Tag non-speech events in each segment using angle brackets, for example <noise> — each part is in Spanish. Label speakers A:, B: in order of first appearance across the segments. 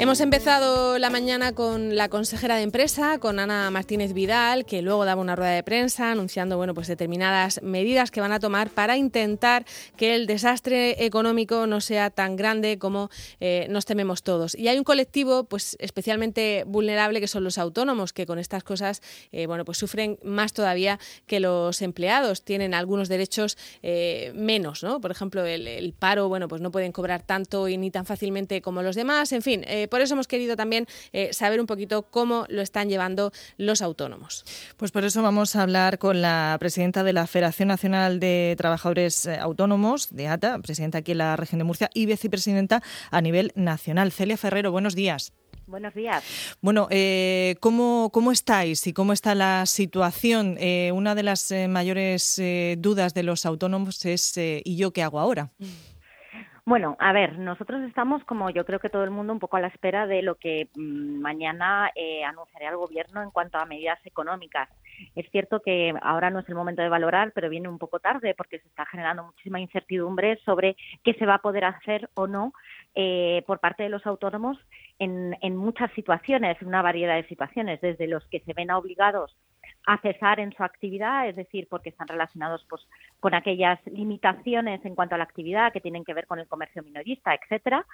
A: Hemos empezado la mañana con la consejera de empresa, con Ana Martínez Vidal, que luego daba una rueda de prensa anunciando bueno, pues determinadas medidas que van a tomar para intentar que el desastre económico no sea tan grande como eh, nos tememos todos. Y hay un colectivo pues especialmente vulnerable que son los autónomos, que con estas cosas eh, bueno, pues sufren más todavía que los empleados. Tienen algunos derechos eh, menos, ¿no? Por ejemplo, el, el, paro, bueno, pues no pueden cobrar tanto y ni tan fácilmente como los demás. En fin, por eso hemos querido también eh, saber un poquito cómo lo están llevando los autónomos.
B: Pues por eso vamos a hablar con la presidenta de la Federación Nacional de Trabajadores eh, Autónomos, de ATA, presidenta aquí en la región de Murcia y vicepresidenta a nivel nacional. Celia Ferrero, buenos días.
C: Buenos días.
B: Bueno, eh, ¿cómo, ¿cómo, estáis y cómo está la situación? Eh, una de las eh, mayores eh, dudas de los autónomos es ¿y yo qué hago ahora? Mm.
C: Bueno, a ver, nosotros estamos, como yo creo que todo el mundo, un poco a la espera de lo que mmm, mañana eh, anunciaría el Gobierno en cuanto a medidas económicas. Es cierto que ahora no es el momento de valorar, pero viene un poco tarde porque se está generando muchísima incertidumbre sobre qué se va a poder hacer o no eh, por parte de los autónomos en, en muchas situaciones, una variedad de situaciones, desde los que se ven obligados a cesar en su actividad, es decir, porque están relacionados pues, con aquellas limitaciones en cuanto a la actividad que tienen que ver con el comercio minorista, etcétera,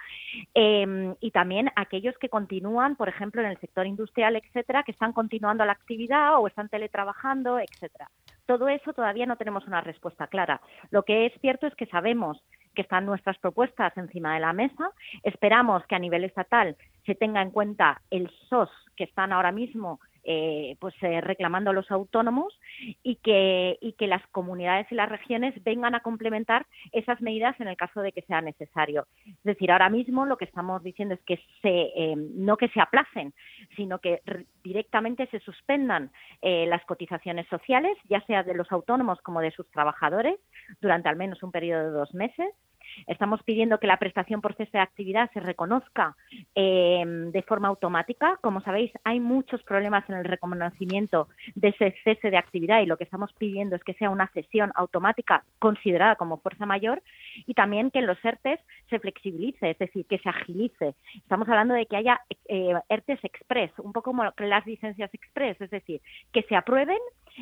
C: eh, y también aquellos que continúan, por ejemplo, en el sector industrial, etcétera, que están continuando la actividad o están teletrabajando, etcétera. Todo eso todavía no tenemos una respuesta clara. Lo que es cierto es que sabemos que están nuestras propuestas encima de la mesa. Esperamos que a nivel estatal se tenga en cuenta el SOS que están ahora mismo eh, pues eh, reclamando a los autónomos y que, y que las comunidades y las regiones vengan a complementar esas medidas en el caso de que sea necesario. Es decir, ahora mismo lo que estamos diciendo es que se, eh, no que se aplacen, sino que directamente se suspendan eh, las cotizaciones sociales, ya sea de los autónomos como de sus trabajadores, durante al menos un periodo de dos meses Estamos pidiendo que la prestación por cese de actividad se reconozca eh, de forma automática. Como sabéis, hay muchos problemas en el reconocimiento de ese cese de actividad y lo que estamos pidiendo es que sea una cesión automática considerada como fuerza mayor y también que en los ERTES se flexibilice, es decir, que se agilice. Estamos hablando de que haya eh, ERTES express, un poco como las licencias express, es decir, que se aprueben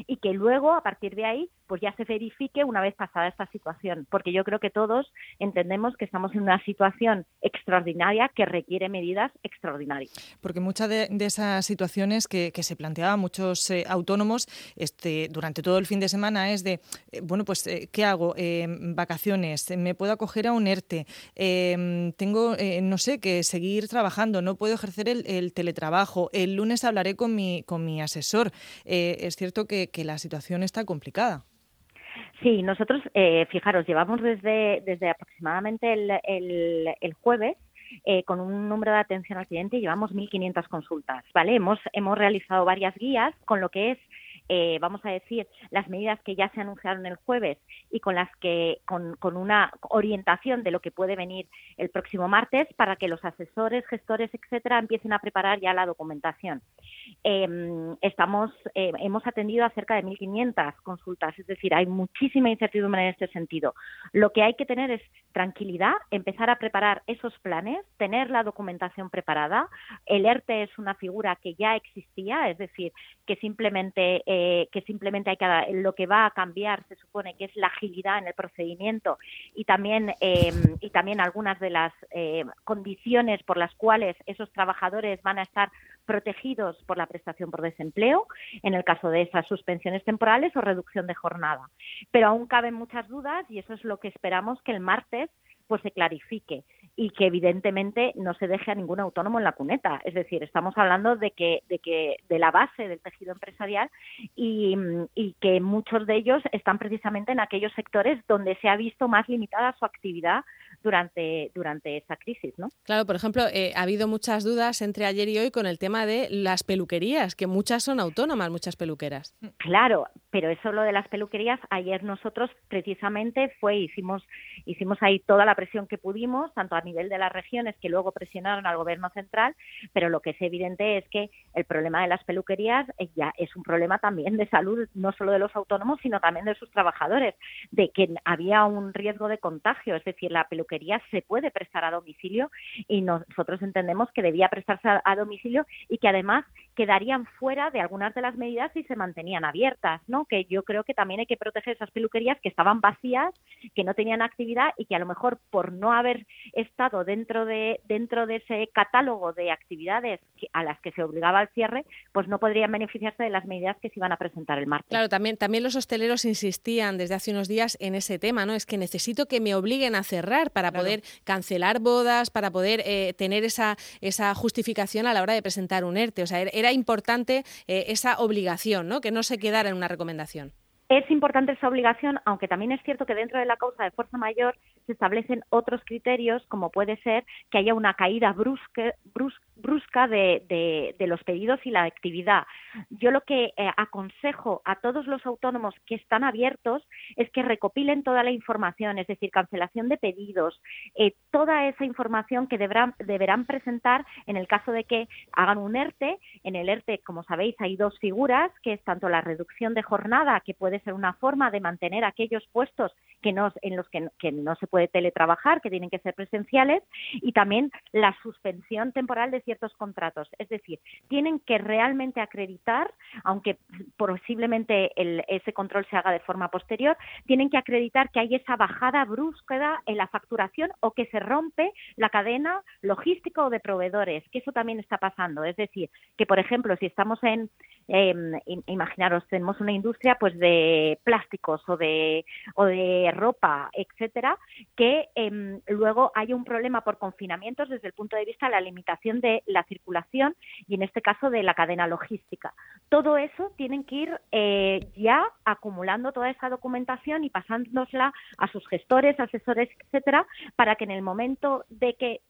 C: y que luego, a partir de ahí, pues ya se verifique una vez pasada esta situación, porque yo creo que todos entendemos que estamos en una situación extraordinaria que requiere medidas extraordinarias.
B: Porque muchas de, esas situaciones que, que, se planteaban muchos eh, autónomos este, durante todo el fin de semana es de, eh, bueno, pues, eh, ¿qué hago? Eh, vacaciones, me puedo acoger a un ERTE, tengo, no sé, que seguir trabajando, no puedo ejercer el, el teletrabajo, el lunes hablaré con mi, con mi asesor. Es cierto que, que la situación está complicada.
C: Sí, nosotros, eh, fijaros, llevamos desde, desde aproximadamente el, el, el jueves eh, con un número de atención al cliente llevamos 1.500 consultas, ¿vale? Hemos, hemos realizado varias guías con lo que es eh, vamos a decir, las medidas que ya se anunciaron el jueves y con las que, con, una orientación de lo que puede venir el próximo martes para que los asesores, gestores, etcétera, empiecen a preparar ya la documentación. Eh, estamos, eh, hemos atendido a cerca de 1.500 consultas, es decir, hay muchísima incertidumbre en este sentido. Lo que hay que tener es tranquilidad, empezar a preparar esos planes, tener la documentación preparada. El ERTE es una figura que ya existía, es decir, que simplemente eh, que simplemente hay que lo que va a cambiar se supone que es la agilidad en el procedimiento y también eh, y también algunas de las eh, condiciones por las cuales esos trabajadores van a estar protegidos por la prestación por desempleo en el caso de esas suspensiones temporales o reducción de jornada. Pero aún caben muchas dudas y eso es lo que esperamos que el martes pues se clarifique y que evidentemente no se deje a ningún autónomo en la cuneta. Es decir, estamos hablando de que de, que, de la base del tejido empresarial y, y, que muchos de ellos están precisamente en aquellos sectores donde se ha visto más limitada su actividad durante, durante esa crisis. ¿no?
A: Claro, por ejemplo, eh, ha habido muchas dudas entre ayer y hoy con el tema de las peluquerías, que muchas son autónomas, muchas peluqueras.
C: Claro, pero eso lo de las peluquerías, ayer nosotros precisamente fue, hicimos, hicimos ahí toda la presión que pudimos, tanto a nivel de las regiones que luego presionaron al gobierno central, pero lo que es evidente es que el problema de las peluquerías ya es un problema también de salud, no solo de los autónomos, sino también de sus trabajadores, de que había un riesgo de contagio, es decir, la peluquería se puede prestar a domicilio y nosotros entendemos que debía prestarse a, domicilio y que además quedarían fuera de algunas de las medidas si se mantenían abiertas, ¿no? Que yo creo que también hay que proteger esas peluquerías que estaban vacías, que no tenían actividad y que a lo mejor por no haber estado dentro de dentro de ese catálogo de actividades a las que se obligaba al cierre, pues no podrían beneficiarse de las medidas que se iban a presentar el martes.
A: Claro, también también los hosteleros insistían desde hace unos días en ese tema, ¿no? Es que necesito que me obliguen a cerrar para poder cancelar bodas, para poder eh, tener esa, esa justificación a la hora de presentar un ERTE. O sea, era importante eh, esa obligación, ¿no? Que no se quedara en una recomendación.
C: Es importante esa obligación, aunque también es cierto que dentro de la causa de fuerza mayor se establecen otros criterios, como puede ser que haya una caída brusca, brusca de, los pedidos y la actividad. Yo lo que eh, aconsejo a todos los autónomos que están abiertos es que recopilen toda la información, es decir, cancelación de pedidos, eh, toda esa información que deberán, deberán presentar en el caso de que hagan un ERTE. En el ERTE, como sabéis, hay dos figuras, que es tanto la reducción de jornada, que puede ser una forma de mantener aquellos puestos que no, en los que, que no se puede teletrabajar, que tienen que ser presenciales, y también la suspensión temporal de ciertos contratos. Es decir, tienen que realmente acreditar, aunque posiblemente ese control se haga de forma posterior, tienen que acreditar que hay esa bajada brusca en la facturación o que se rompe la cadena logística o de proveedores, que eso también está pasando. Es decir, que por ejemplo, si estamos en, em, imaginaros, tenemos una industria pues de plásticos o de, o de ropa, etcétera, que em, luego hay un problema por confinamientos desde el punto de vista de la limitación de la circulación y en este caso de la cadena logística. Todo eso tienen que ir eh, ya acumulando toda esa documentación y pasándosla a sus gestores, asesores, etcétera, para que en el momento de que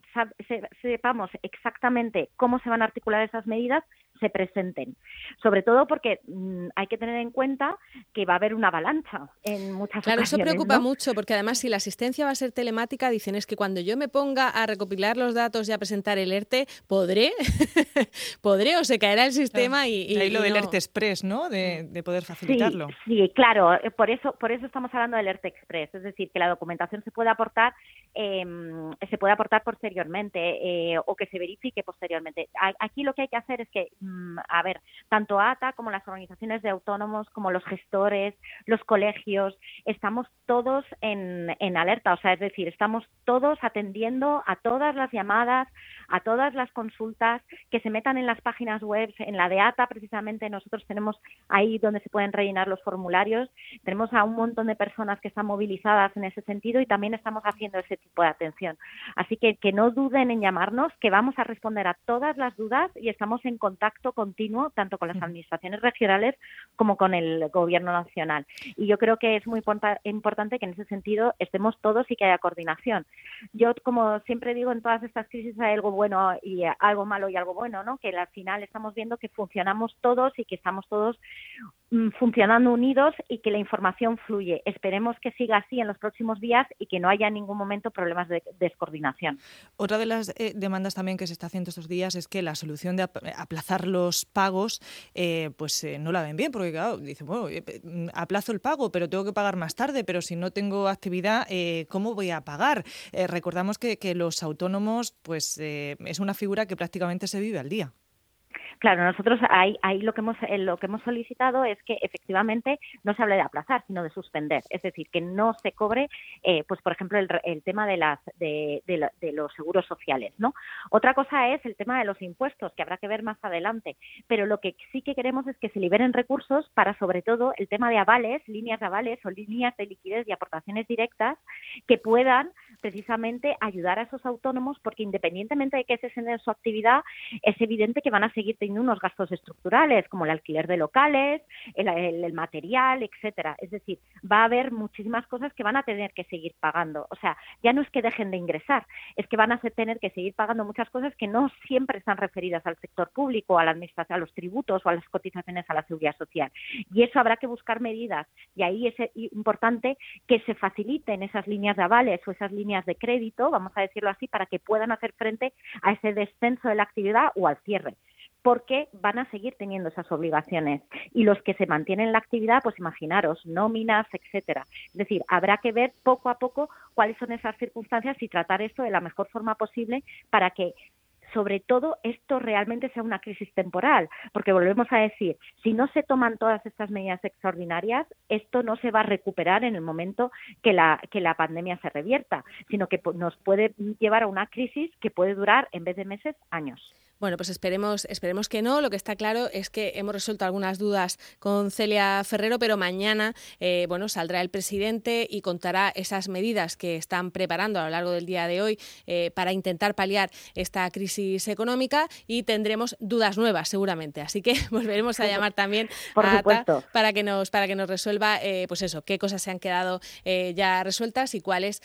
C: sepamos exactamente cómo se van a articular esas medidas, se presenten. Sobre todo porque mm, hay que tener en cuenta que va a haber una avalancha en muchas
A: Claro,
C: eso
A: preocupa mucho porque además si la asistencia va a ser telemática, dicen es que cuando yo me ponga a recopilar los datos y a presentar el ERTE, podré, <laughs> podré o se caerá el sistema y, y,
B: Ahí lo del ERTE Express, ¿no? De, poder facilitarlo.
C: Sí, claro, eh, por eso, por eso estamos hablando del ERTE Express, es decir, que la documentación se puede aportar, em, se puede aportar posteriormente eh, o que se verifique posteriormente. Aquí lo que hay que hacer es que Mm, a ver, tanto ATA como las organizaciones de autónomos, como los gestores, los colegios, estamos todos en, en alerta, o sea, es decir, estamos todos atendiendo a todas las llamadas, a todas las consultas que se metan en las páginas web, en la de ATA precisamente. Nosotros tenemos ahí donde se pueden rellenar los formularios, tenemos a un montón de personas que están movilizadas en ese sentido y también estamos haciendo ese tipo de atención. Así que que no duden en llamarnos, que vamos a responder a todas las dudas y estamos en contacto continuo tanto con las administraciones regionales como con el gobierno nacional. Y yo creo que es muy importante que en ese sentido estemos todos y que haya coordinación. Yo, como siempre digo, en todas estas crisis hay algo bueno y algo malo y algo bueno, ¿no? Que al final estamos viendo que funcionamos todos y que estamos todos funcionando unidos y que la información fluye. Esperemos que siga así en los próximos días y que no haya en ningún momento problemas de descoordinación.
B: Otra de las eh, demandas también que se está haciendo estos días es que la solución de aplazar los pagos, eh, pues eh, no la ven bien, porque claro, dice, bueno, eh, mm, aplazo el pago, pero tengo que pagar más tarde, pero si no tengo actividad, ¿cómo voy a pagar? recordamos que, que, los autónomos, pues es una figura que prácticamente se vive al día.
C: Claro, nosotros ahí, ahí lo que hemos eh, lo que hemos solicitado es que efectivamente no se hable de aplazar, sino de suspender, es decir, que no se cobre, eh, pues por ejemplo el, el tema de las de, de, los seguros sociales, ¿no? Otra cosa es el tema de los impuestos que habrá que ver más adelante, pero lo que sí que queremos es que se liberen recursos para sobre todo el tema de avales, líneas de avales o líneas de liquidez y aportaciones directas que puedan precisamente ayudar a esos autónomos porque independientemente de que cesen en su actividad es evidente que van a seguir teniendo unos gastos estructurales como el alquiler de locales, el, material, etcétera. Es decir, va a haber muchísimas cosas que van a tener que seguir pagando. O sea, ya no es que dejen de ingresar, es que van a tener que seguir pagando muchas cosas que no siempre están referidas al sector público, a la administración, a los tributos o a las cotizaciones a la seguridad social. Y eso habrá que buscar medidas. Y ahí es importante que se faciliten esas líneas de avales o esas líneas de crédito, vamos a decirlo así, para que puedan hacer frente a ese descenso de la actividad o al cierre porque van a seguir teniendo esas obligaciones. Y los que se mantienen en la actividad, pues imaginaros, nóminas, etcétera. Es decir, habrá que ver poco a poco cuáles son esas circunstancias y tratar esto de la mejor forma posible para que sobre todo esto realmente sea una crisis temporal, porque volvemos a decir, si no se toman todas estas medidas extraordinarias, esto no se va a recuperar en el momento que la, que la pandemia se revierta, sino que nos puede llevar a una crisis que puede durar, en vez de meses, años.
A: Bueno, pues esperemos, esperemos que no. Lo que está claro es que hemos resuelto algunas dudas con Celia Ferrero, pero mañana eh, bueno, saldrá el presidente y contará esas medidas que están preparando a lo largo del día de hoy eh, para intentar paliar esta crisis económica y tendremos dudas nuevas seguramente. Así que <laughs> volveremos a llamar también a ATA para que nos, para que nos resuelva eh, pues eso, qué cosas se han quedado ya resueltas y cuáles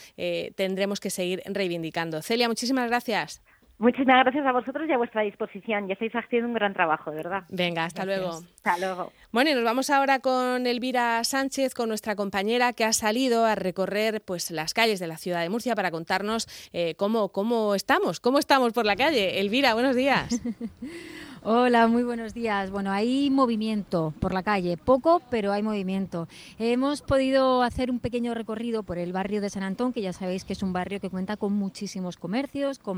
A: tendremos que seguir reivindicando. Celia, muchísimas gracias.
C: Muchísimas gracias a vosotros y a vuestra disposición. Ya estáis haciendo un gran trabajo, de verdad.
A: Venga, hasta luego.
C: Hasta luego.
A: Bueno, y nos vamos ahora con Elvira Sánchez, con nuestra compañera que ha salido a recorrer pues las calles de la ciudad de Murcia para contarnos eh, cómo, cómo estamos, cómo estamos por la calle. Elvira, buenos días. <laughs>
D: Hola, muy buenos días. Bueno, hay movimiento por la calle, poco, pero hay movimiento. Hemos podido hacer un pequeño recorrido por el barrio de San Antón, que ya sabéis que es un barrio que cuenta con muchísimos comercios, con